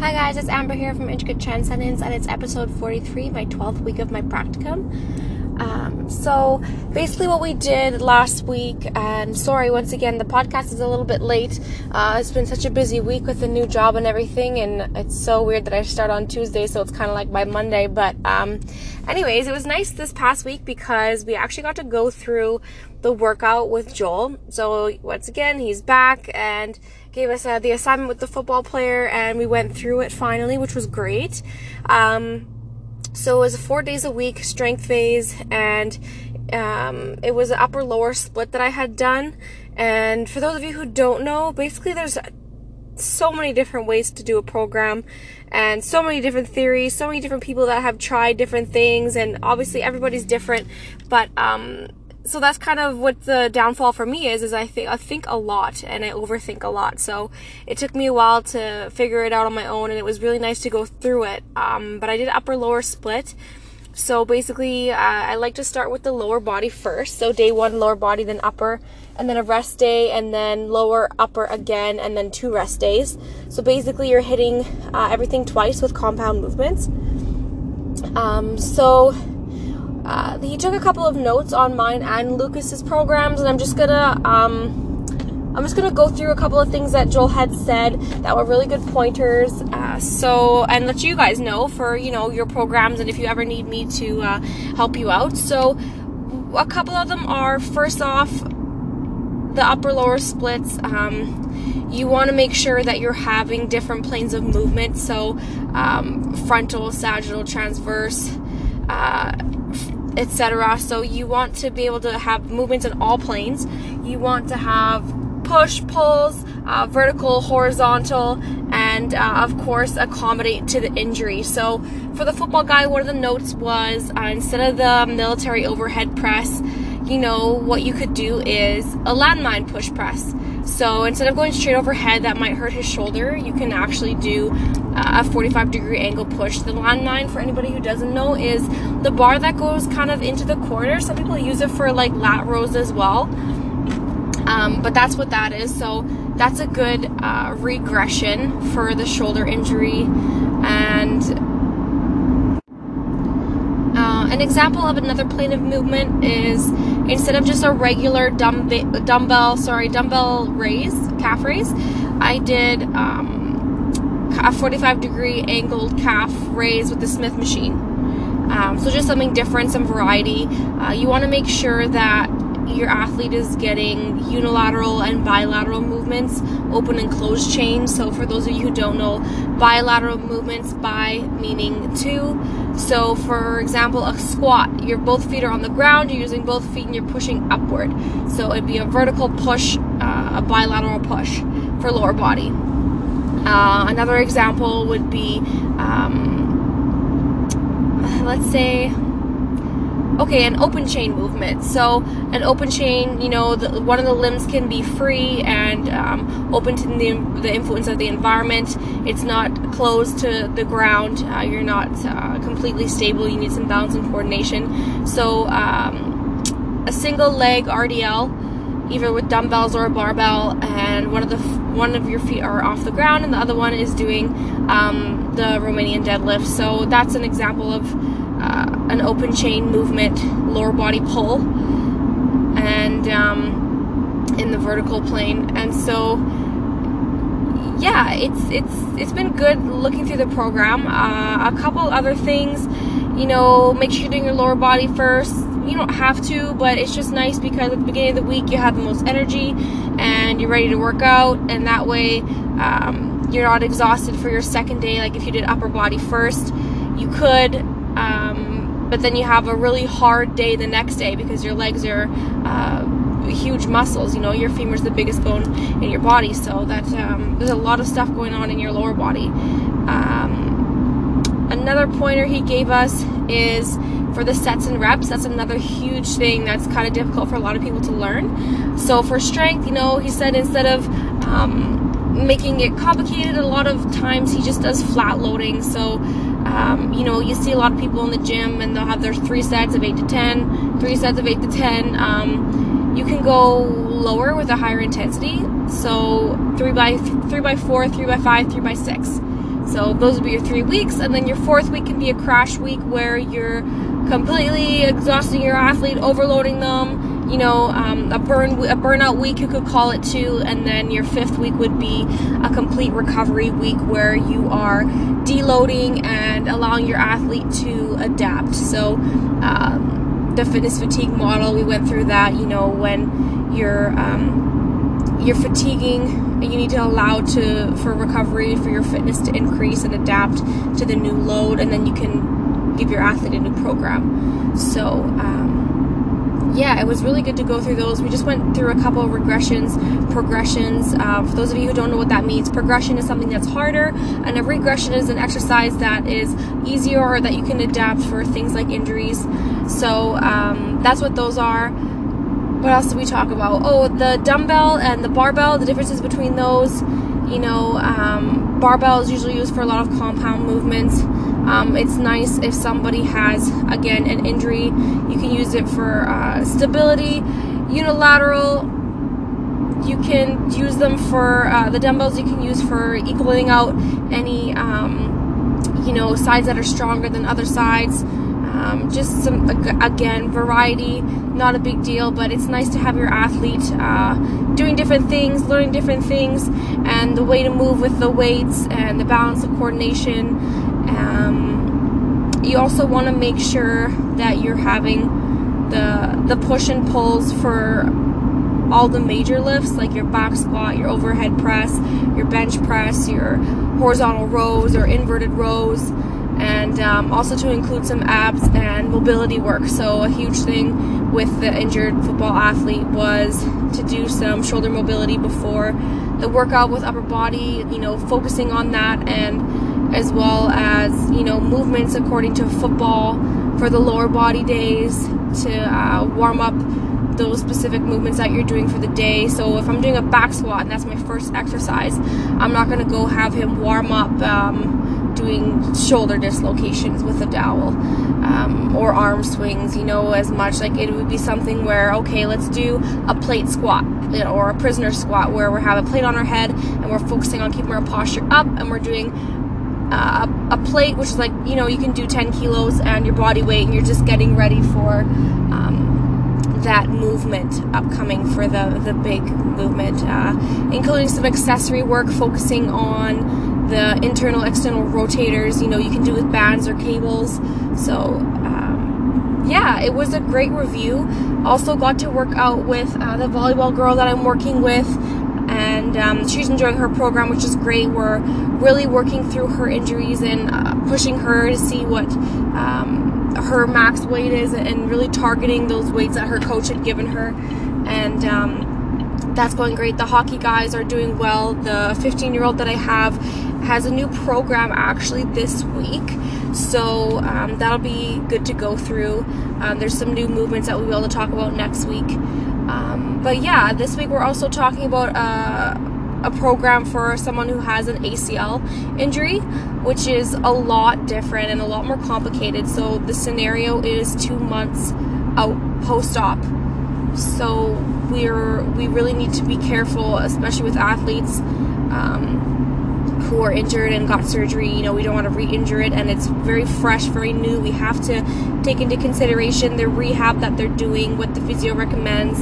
Hi guys, it's Amber here from Intricate Transcendence, and it's episode 43, my 12th week of my practicum. Um, so basically, what we did last week, and sorry once again, the podcast is a little bit late. Uh, it's been such a busy week with the new job and everything, and it's so weird that I start on Tuesday, so it's kind of like my Monday. But, um, anyways, it was nice this past week because we actually got to go through the workout with Joel. So once again, he's back and gave us uh, the assignment with the football player, and we went through it finally, which was great. Um, so it was four days a week strength phase, and um, it was an upper lower split that I had done. And for those of you who don't know, basically there's so many different ways to do a program and so many different theories, so many different people that have tried different things, and obviously everybody's different. But um, so that's kind of what the downfall for me is is I think I think a lot and I overthink a lot. So it took me a while to figure it out on my own and it was really nice to go through it. Um, but I did upper lower split. So basically, uh, I like to start with the lower body first. So day one, lower body, then upper, and then a rest day, and then lower, upper again, and then two rest days. So basically, you're hitting uh, everything twice with compound movements. Um, so uh, he took a couple of notes on mine and Lucas's programs, and I'm just gonna um, I'm just gonna go through a couple of things that Joel had said that were really good pointers. Uh, so and let you guys know for you know your programs and if you ever need me to uh, help you out. So a couple of them are first off the upper lower splits. Um, you want to make sure that you're having different planes of movement. So um, frontal, sagittal, transverse. Uh, etc. So you want to be able to have movements in all planes. You want to have push, pulls, uh, vertical, horizontal, and uh, of course accommodate to the injury. So for the football guy, one of the notes was uh, instead of the military overhead press, you know, what you could do is a landmine push press. So instead of going straight overhead, that might hurt his shoulder, you can actually do uh, a 45 degree angle push. The landmine, for anybody who doesn't know, is the bar that goes kind of into the corner. Some people use it for like lat rows as well. Um, but that's what that is. So that's a good uh, regression for the shoulder injury. And an example of another plane of movement is instead of just a regular dumb- dumbbell, sorry, dumbbell raise, calf raise, I did um, a 45 degree angled calf raise with the Smith machine. Um, so just something different, some variety. Uh, you want to make sure that your athlete is getting unilateral and bilateral movements, open and closed chains. So, for those of you who don't know, bilateral movements, by meaning two. So, for example, a squat, your both feet are on the ground, you're using both feet and you're pushing upward. So, it'd be a vertical push, uh, a bilateral push for lower body. Uh, another example would be, um, let's say, okay, an open chain movement. So an open chain, you know, the, one of the limbs can be free and um, open to the, the influence of the environment. It's not closed to the ground. Uh, you're not uh, completely stable. You need some balance and coordination. So um, a single leg RDL, either with dumbbells or a barbell, and one of the one of your feet are off the ground, and the other one is doing um, the Romanian deadlift. So that's an example of uh, an open chain movement, lower body pull, and um, in the vertical plane. And so, yeah, it's it's it's been good looking through the program. Uh, a couple other things, you know, make sure you're doing your lower body first. You don't have to, but it's just nice because at the beginning of the week you have the most energy and you're ready to work out, and that way um, you're not exhausted for your second day. Like if you did upper body first, you could um, but then you have a really hard day the next day because your legs are uh, huge muscles. You know, your femur is the biggest bone in your body, so that um, there's a lot of stuff going on in your lower body. Um, another pointer he gave us is for the sets and reps. That's another huge thing that's kind of difficult for a lot of people to learn. So for strength, you know, he said instead of um, making it complicated, a lot of times he just does flat loading. So um, you know, you see a lot of people in the gym and they'll have their three sets of 8 to 10, three sets of 8 to 10. Um, you can go lower with a higher intensity. So 3 by 3 by 4, 3 by 5, 3 by 6. So those would be your three weeks, and then your fourth week can be a crash week where you're completely exhausting your athlete, overloading them. You know, um, a burn a burnout week you could call it too, and then your fifth week would be a complete recovery week where you are deloading and allowing your athlete to adapt. So. Um, the fitness fatigue model, we went through that. You know, when you're um, you're fatiguing, you need to allow to for recovery for your fitness to increase and adapt to the new load, and then you can give your athlete a new program. So. Um, yeah, it was really good to go through those. We just went through a couple of regressions, progressions. Uh, for those of you who don't know what that means, progression is something that's harder, and a regression is an exercise that is easier or that you can adapt for things like injuries. So um, that's what those are. What else did we talk about? Oh, the dumbbell and the barbell, the differences between those. You know, um, barbell is usually used for a lot of compound movements. Um, it's nice if somebody has, again, an injury. You can use it for uh, stability, unilateral. You can use them for uh, the dumbbells. You can use for equaling out any, um, you know, sides that are stronger than other sides. Um, just some again variety not a big deal but it's nice to have your athlete uh, doing different things learning different things and the way to move with the weights and the balance of coordination. Um, you also want to make sure that you're having the the push and pulls for all the major lifts like your back squat, your overhead press, your bench press, your horizontal rows or inverted rows, and um, also to include some abs and mobility work. So, a huge thing with the injured football athlete was to do some shoulder mobility before the workout with upper body, you know, focusing on that and as well as, you know, movements according to football for the lower body days to uh, warm up those specific movements that you're doing for the day. So if I'm doing a back squat and that's my first exercise, I'm not going to go have him warm up um, doing shoulder dislocations with a dowel um, or arm swings, you know, as much. Like it would be something where, okay, let's do a plate squat you know, or a prisoner squat where we have a plate on our head and we're focusing on keeping our posture up and we're doing uh, a, plate, which is like, you know, you can do 10 kilos and your body weight, and you're just getting ready for um, that movement upcoming for the, the big movement, uh, including some accessory work focusing on the internal, external rotators, you know, you can do with bands or cables. So, um, yeah, it was a great review. Also, got to work out with uh, the volleyball girl that I'm working with and um, she's enjoying her program, which is great. We're really working through her injuries and uh, pushing her to see what um, her max weight is and really targeting those weights that her coach had given her. And um, that's going great. The hockey guys are doing well. The 15 year old that I have has a new program actually this week. So um, that'll be good to go through. Um, there's some new movements that we'll be able to talk about next week. Um, but yeah, this week we're also talking about uh, a program for someone who has an ACL injury, which is a lot different and a lot more complicated. So the scenario is two months out post op. So we're we really need to be careful, especially with athletes. Um, who are injured and got surgery, you know, we don't want to re injure it, and it's very fresh, very new. We have to take into consideration the rehab that they're doing, what the physio recommends,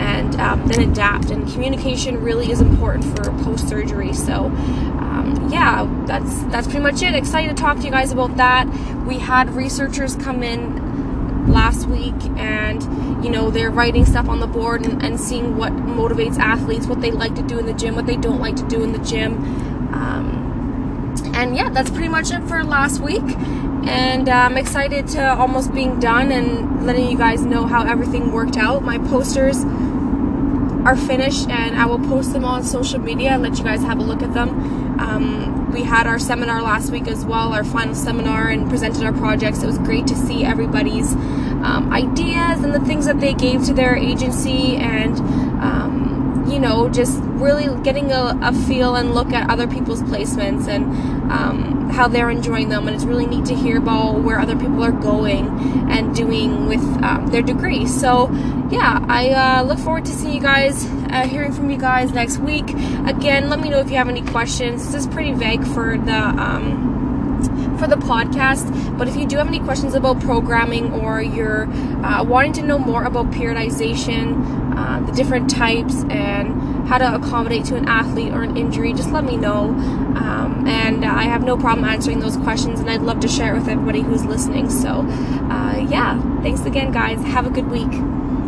and um, then adapt. And communication really is important for post surgery. So, um, yeah, that's that's pretty much it. Excited to talk to you guys about that. We had researchers come in last week and you know they're writing stuff on the board and, and seeing what motivates athletes what they like to do in the gym what they don't like to do in the gym um, and yeah, that's pretty much it for last week. And uh, I'm excited to almost being done and letting you guys know how everything worked out. My posters are finished and I will post them on social media and let you guys have a look at them. Um, we had our seminar last week as well, our final seminar, and presented our projects. It was great to see everybody's um, ideas and the things that they gave to their agency and, um, you know, just really getting a, a, feel and look at other people's placements and um, how they're enjoying them. And it's really neat to hear about where other people are going and doing with um, their degrees. So, yeah, I uh, look forward to seeing you guys, uh, hearing from you guys next week. Again, let me know if you have any questions. This is pretty vague for the. Um, for the podcast. But if you do have any questions about programming or you're uh, wanting to know more about periodization, uh, the different types, and how to accommodate to an athlete or an injury, just let me know. Um, and I have no problem answering those questions, and I'd love to share it with everybody who's listening. So, uh, yeah, thanks again, guys. Have a good week.